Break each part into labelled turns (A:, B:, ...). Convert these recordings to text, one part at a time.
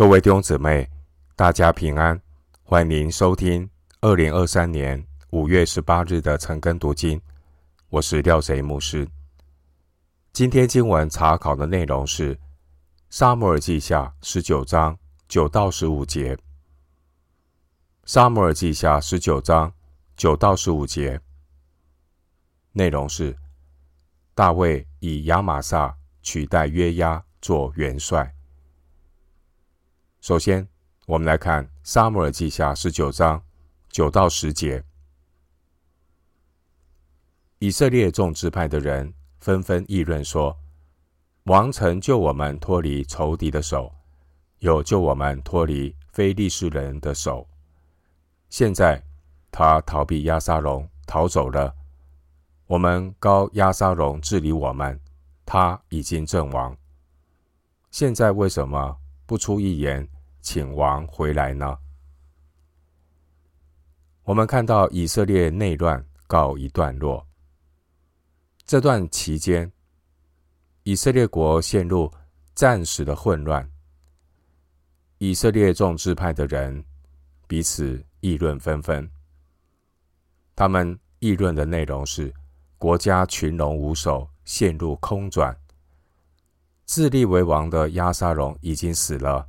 A: 各位弟兄姊妹，大家平安，欢迎收听二零二三年五月十八日的晨更读经。我是廖贼牧师。今天经文查考的内容是《撒母耳记下》十九章九到十五节。《撒母耳记下》十九章九到十五节内容是大卫以亚玛撒取代约押做元帅。首先，我们来看《撒母耳记下》十九章九到十节。以色列众支派的人纷纷议论说：“王曾救我们脱离仇敌的手，又救我们脱离非利士人的手。现在他逃避押沙龙逃走了，我们膏押沙龙治理我们，他已经阵亡。现在为什么？”不出一言，请王回来呢？我们看到以色列内乱告一段落。这段期间，以色列国陷入暂时的混乱。以色列众支派的人彼此议论纷纷。他们议论的内容是：国家群龙无首，陷入空转。自立为王的亚沙龙已经死了，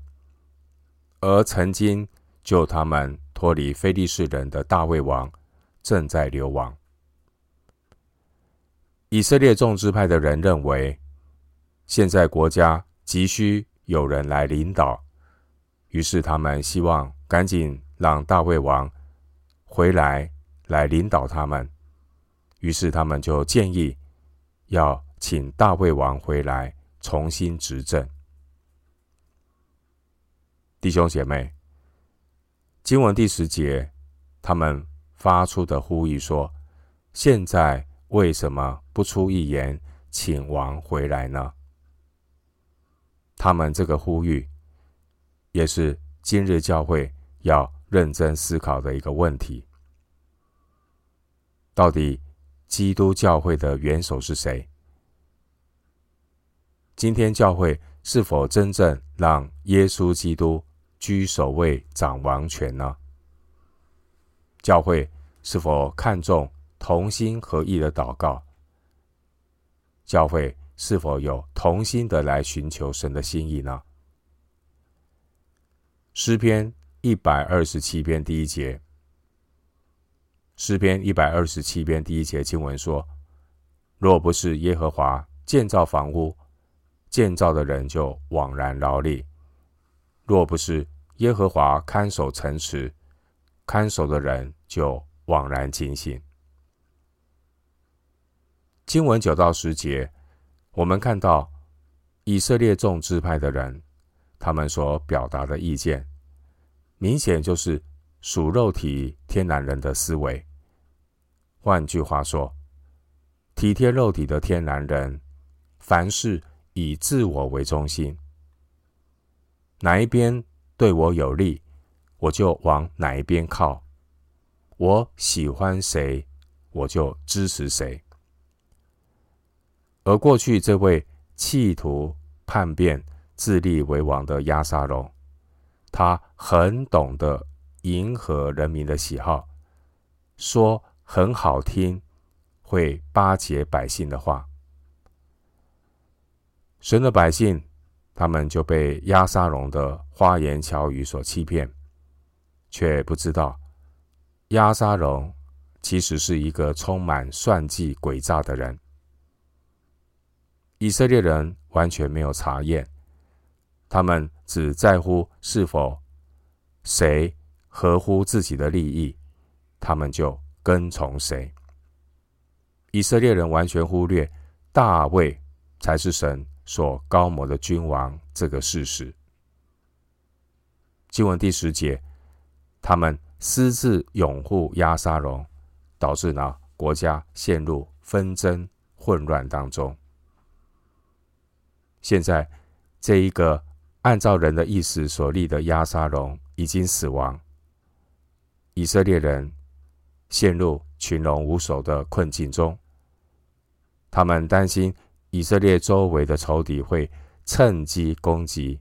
A: 而曾经救他们脱离非利士人的大卫王正在流亡。以色列众支派的人认为，现在国家急需有人来领导，于是他们希望赶紧让大卫王回来来领导他们。于是他们就建议要请大卫王回来。重新执政，弟兄姐妹，经文第十节，他们发出的呼吁说：“现在为什么不出一言，请王回来呢？”他们这个呼吁，也是今日教会要认真思考的一个问题：到底基督教会的元首是谁？今天教会是否真正让耶稣基督居首位掌王权呢？教会是否看重同心合意的祷告？教会是否有同心的来寻求神的心意呢？诗篇一百二十七篇第一节，诗篇一百二十七篇第一节经文说：“若不是耶和华建造房屋，”建造的人就枉然劳力，若不是耶和华看守城池，看守的人就枉然警醒。经文九到十节，我们看到以色列众支派的人，他们所表达的意见，明显就是属肉体天然人的思维。换句话说，体贴肉体的天然人，凡事。以自我为中心，哪一边对我有利，我就往哪一边靠。我喜欢谁，我就支持谁。而过去这位企图叛变、自立为王的押沙龙，他很懂得迎合人民的喜好，说很好听、会巴结百姓的话。神的百姓，他们就被押沙龙的花言巧语所欺骗，却不知道押沙龙其实是一个充满算计诡诈的人。以色列人完全没有查验，他们只在乎是否谁合乎自己的利益，他们就跟从谁。以色列人完全忽略大卫才是神所膏抹的君王这个事实，经文第十节，他们私自拥护亚沙龙，导致呢国家陷入纷争混乱当中。现在这一个按照人的意思所立的亚沙龙已经死亡，以色列人陷入群龙无首的困境中，他们担心。以色列周围的仇敌会趁机攻击，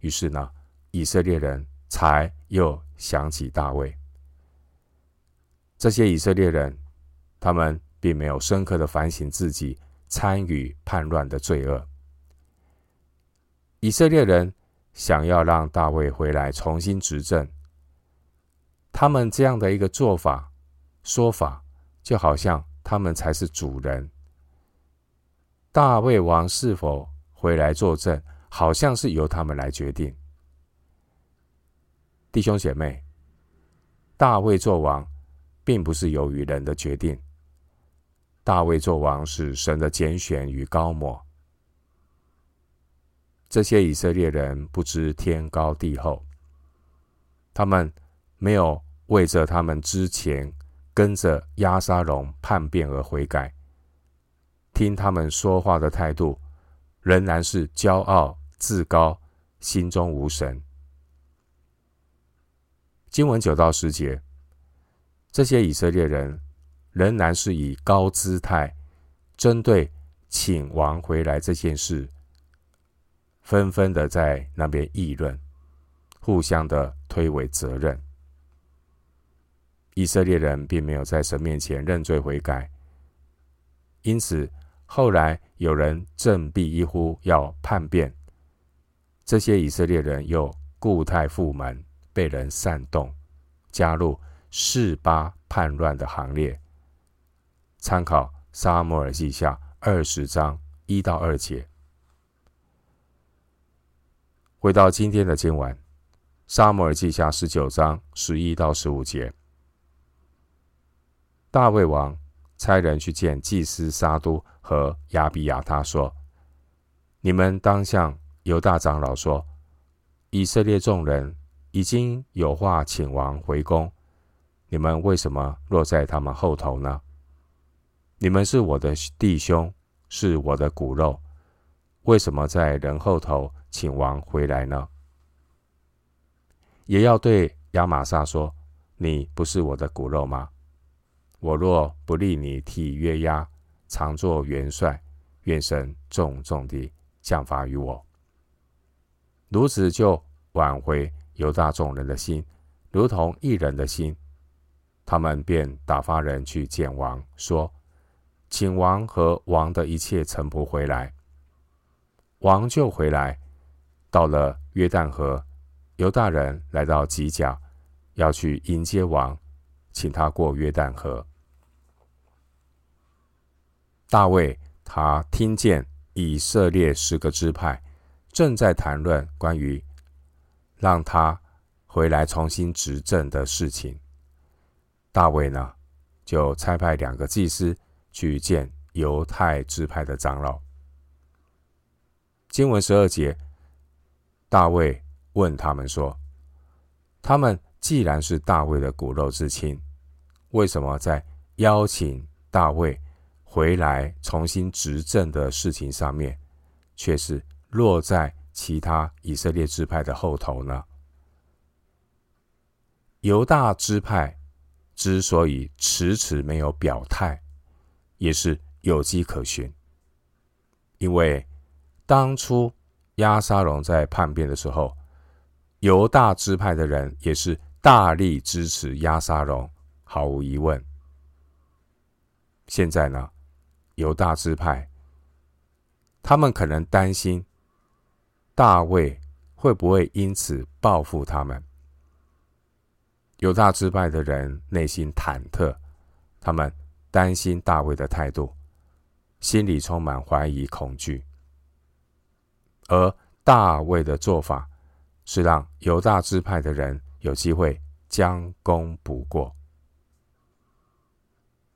A: 于是呢，以色列人才又想起大卫。这些以色列人，他们并没有深刻的反省自己参与叛乱的罪恶。以色列人想要让大卫回来重新执政，他们这样的一个做法、说法，就好像他们才是主人。大卫王是否回来作证，好像是由他们来决定。弟兄姐妹，大卫做王，并不是由于人的决定。大卫做王是神的拣选与膏抹。这些以色列人不知天高地厚，他们没有为着他们之前跟着押沙龙叛变而悔改，听他们说话的态度仍然是骄傲自高，心中无神。经文九到十节，这些以色列人仍然是以高姿态针对请王回来这件事。纷纷的在那边议论，互相的推诿责任。以色列人并没有在神面前认罪悔改，因此后来有人振臂一呼要叛变，这些以色列人又故态复萌，被人煽动，加入示巴叛乱的行列。参考撒母耳记下二十章一到二节。回到今天的经文，《撒母耳记下》十九章十一到十五节，大卫王差人去见祭司撒督和亚比亚他说：“你们当向犹大长老说，以色列众人已经有话请王回宫，你们为什么落在他们后头呢？你们是我的弟兄，是我的骨肉，为什么在人后头？”请王回来呢，也要对亚玛撒说：“你不是我的骨肉吗？我若不立你替约押常作元帅，愿神重重地降罚于我。”如此就挽回犹大众人的心，如同一人的心。他们便打发人去见王，说：“请王和王的一切臣仆回来。”王就回来。到了约旦河，犹大人来到吉甲，要去迎接王，请他过约旦河。大卫他听见以色列十个支派正在谈论关于让他回来重新执政的事情。大卫呢，就差派两个祭司去见犹太支派的长老。经文十二节。大卫问他们说：“他们既然是大卫的骨肉之亲，为什么在邀请大卫回来重新执政的事情上面，却是落在其他以色列支派的后头呢？”犹大支派之所以迟迟没有表态，也是有迹可循，因为当初。押沙龙在叛变的时候，犹大支派的人也是大力支持押沙龙，毫无疑问。现在呢，犹大支派他们可能担心大卫会不会因此报复他们。犹大支派的人内心忐忑，他们担心大卫的态度，心里充满怀疑恐惧。而大卫的做法是让犹大支派的人有机会将功补过。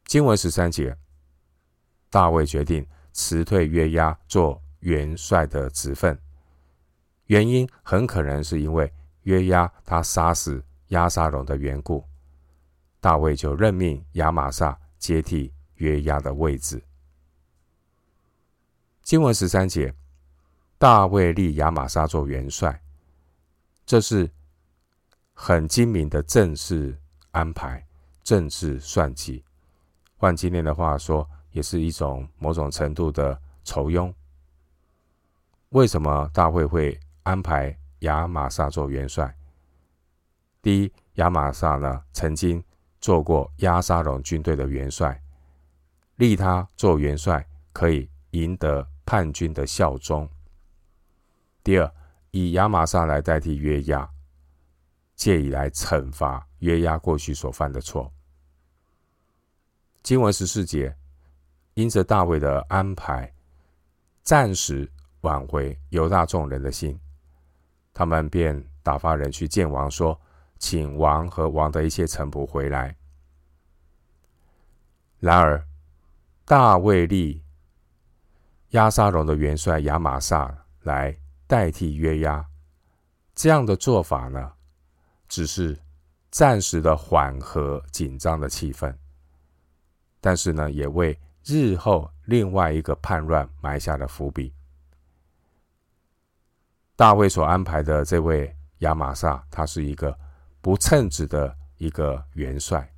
A: 经文十三节，大卫决定辞退约押做元帅的职分，原因很可能是因为约押他杀死押沙龙的缘故。大卫就任命亚玛撒接替约押的位置。经文十三节。大卫立亚玛撒做元帅，这是很精明的政治安排、政治算计。换今天的话说，也是一种某种程度的酬庸。为什么大会会安排亚玛撒做元帅。第一，亚玛撒呢曾经做过押沙龙军队的元帅，立他做元帅可以赢得叛军的效忠。第二，以亚玛撒来代替约押，借以来惩罚约押过去所犯的错。经文十四节，因着大卫的安排，暂时挽回犹大众人的心，他们便打发人去见王，说：“请王和王的一切臣仆回来。”然而，大卫立押沙龙的元帅亚玛撒来代替约押，这样的做法呢，只是暂时的缓和紧张的气氛。但是呢，也为日后另外一个叛乱埋下了伏笔。大卫所安排的这位亚玛撒，他是一个不称职的一个元帅，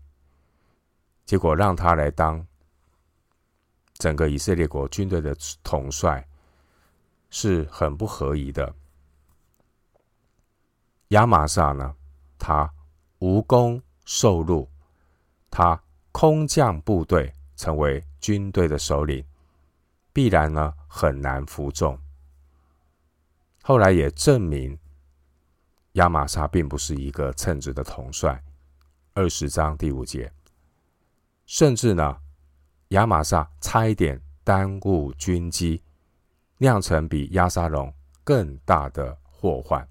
A: 结果让他来当整个以色列国军队的统帅，是很不合宜的。亚玛撒呢，他无功受禄，他。空降部队成为军队的首领，必然呢很难服众。后来也证明亚玛撒并不是一个称职的统帅。二十章第五节，甚至呢亚玛撒差一点耽误军机，酿成比押沙龙更大的祸患。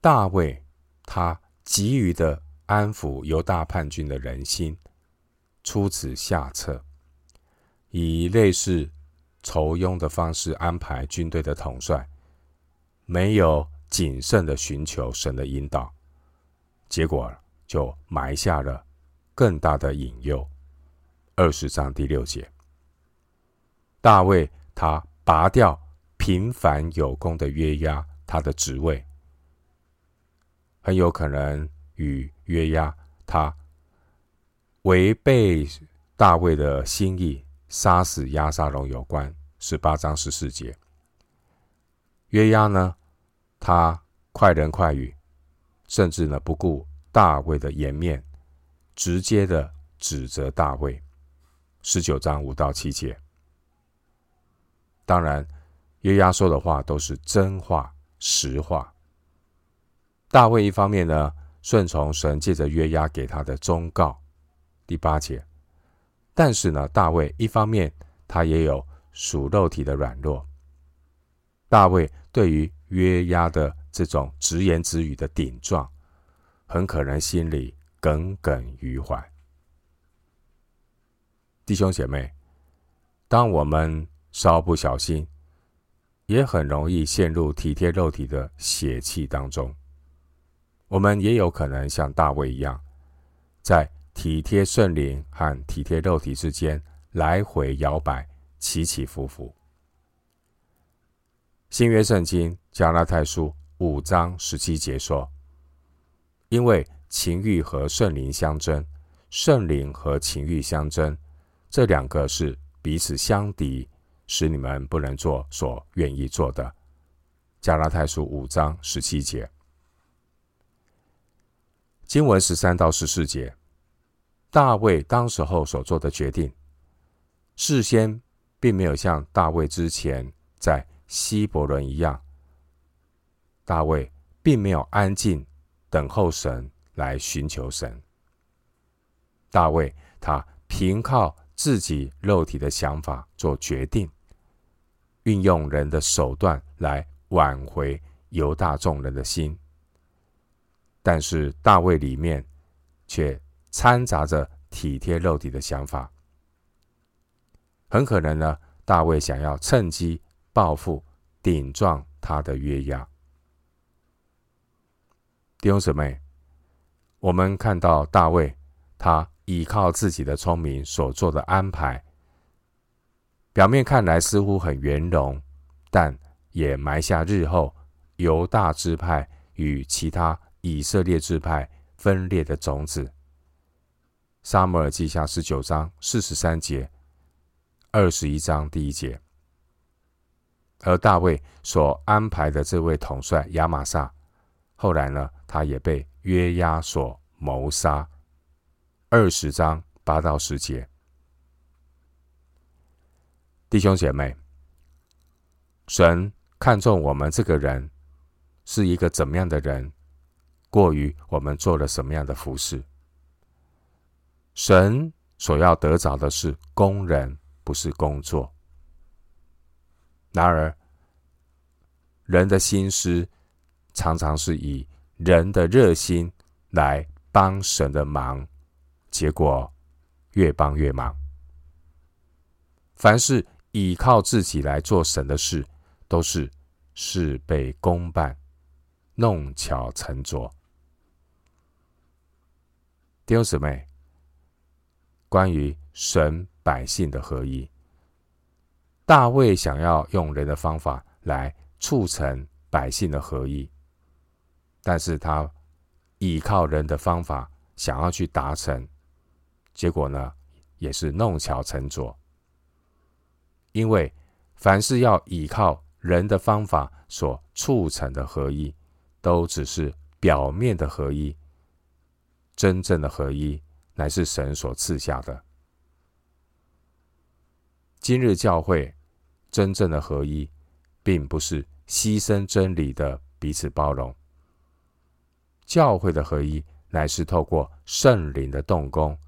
A: 大卫他急于的。安抚犹大叛军的人心，出此下策，以类似酬庸的方式安排军队的统帅，没有谨慎的寻求神的引导，结果就埋下了更大的隐忧。二十章第六节，大卫他拔掉平凡有功的约押他的职位，很有可能与。约押他违背大卫的心意，杀死押沙龙有关。十八章十四节，约押呢，他快人快语，甚至呢不顾大卫的颜面，直接的指责大卫。十九章五到七节，当然约押说的话都是真话实话。大卫一方面呢，顺从神借着约押给他的忠告，第八节。但是呢，大卫一方面他也有属肉体的软弱。大卫对于约押的这种直言直语的顶撞，很可能心里耿耿于怀。弟兄姐妹，当我们稍不小心，也很容易陷入体贴肉体的血气当中。我们也有可能像大卫一样，在体贴圣灵和体贴肉体之间来回摇摆，起起伏伏。新约圣经加拉太书五章十七节说：“因为情欲和圣灵相争，圣灵和情欲相争，这两个是彼此相敌，使你们不能做所愿意做的。”加拉太书五章十七节。经文十三到十四节，大卫当时候所做的决定，事先并没有像大卫之前在希伯伦一样，大卫并没有安静等候神来寻求神。大卫他凭靠自己肉体的想法做决定，运用人的手段来挽回犹大众人的心。但是大卫里面却掺杂着体贴肉体的想法，很可能呢，大卫想要趁机报复顶撞他的约押。弟兄姊妹，我们看到大卫他依靠自己的聪明所做的安排，表面看来似乎很圆融，但也埋下日后犹大支派与其他。以色列支派分裂的种子。撒母耳记下十九章四十三节，二十一章第一节。而大卫所安排的这位统帅亚玛撒，后来呢，他也被约押所谋杀。二十章八到十节，弟兄姐妹，神看重我们这个人是一个怎么样的人，过于我们做了什么样的服饰。神所要得着的是工人，不是工作。然而，人的心思常常是以人的热心来帮神的忙，结果越帮越忙。凡是倚靠自己来做神的事，都是事倍功半、弄巧成拙。弟兄姊妹，关于神百姓的合一。大卫想要用人的方法来促成百姓的合一，但是他依靠人的方法想要去达成，结果呢，也是弄巧成拙。因为凡是要依靠人的方法所促成的合一，都只是表面的合一，真正的合一乃是神所赐下的。今日教会真正的合一，并不是牺牲真理的彼此包容。教会的合一，乃是透过圣灵的动工，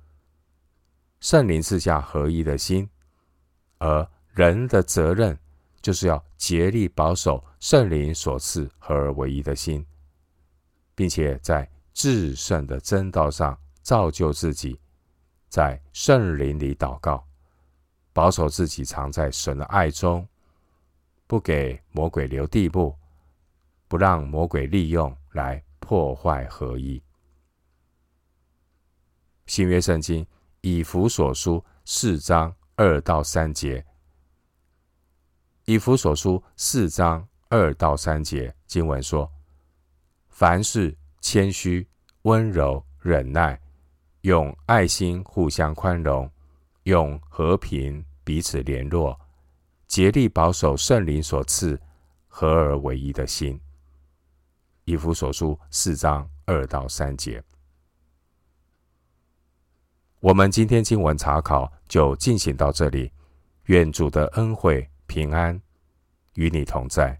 A: 圣灵赐下合一的心，而人的责任就是要竭力保守圣灵所赐合而为一的心，并且在至圣的真道上造就自己，在圣灵里祷告。保守自己藏在神的爱中，不给魔鬼留地步，不让魔鬼利用来破坏合一。新约圣经以弗所书四章二到三节，以弗所书四章二到三节经文说：凡事谦虚、温柔、忍耐，用爱心互相宽容。用和平彼此联络，竭力保守圣灵所赐合而为一的心。以弗所书四章二到三节。我们今天经文查考就进行到这里，愿主的恩惠平安与你同在。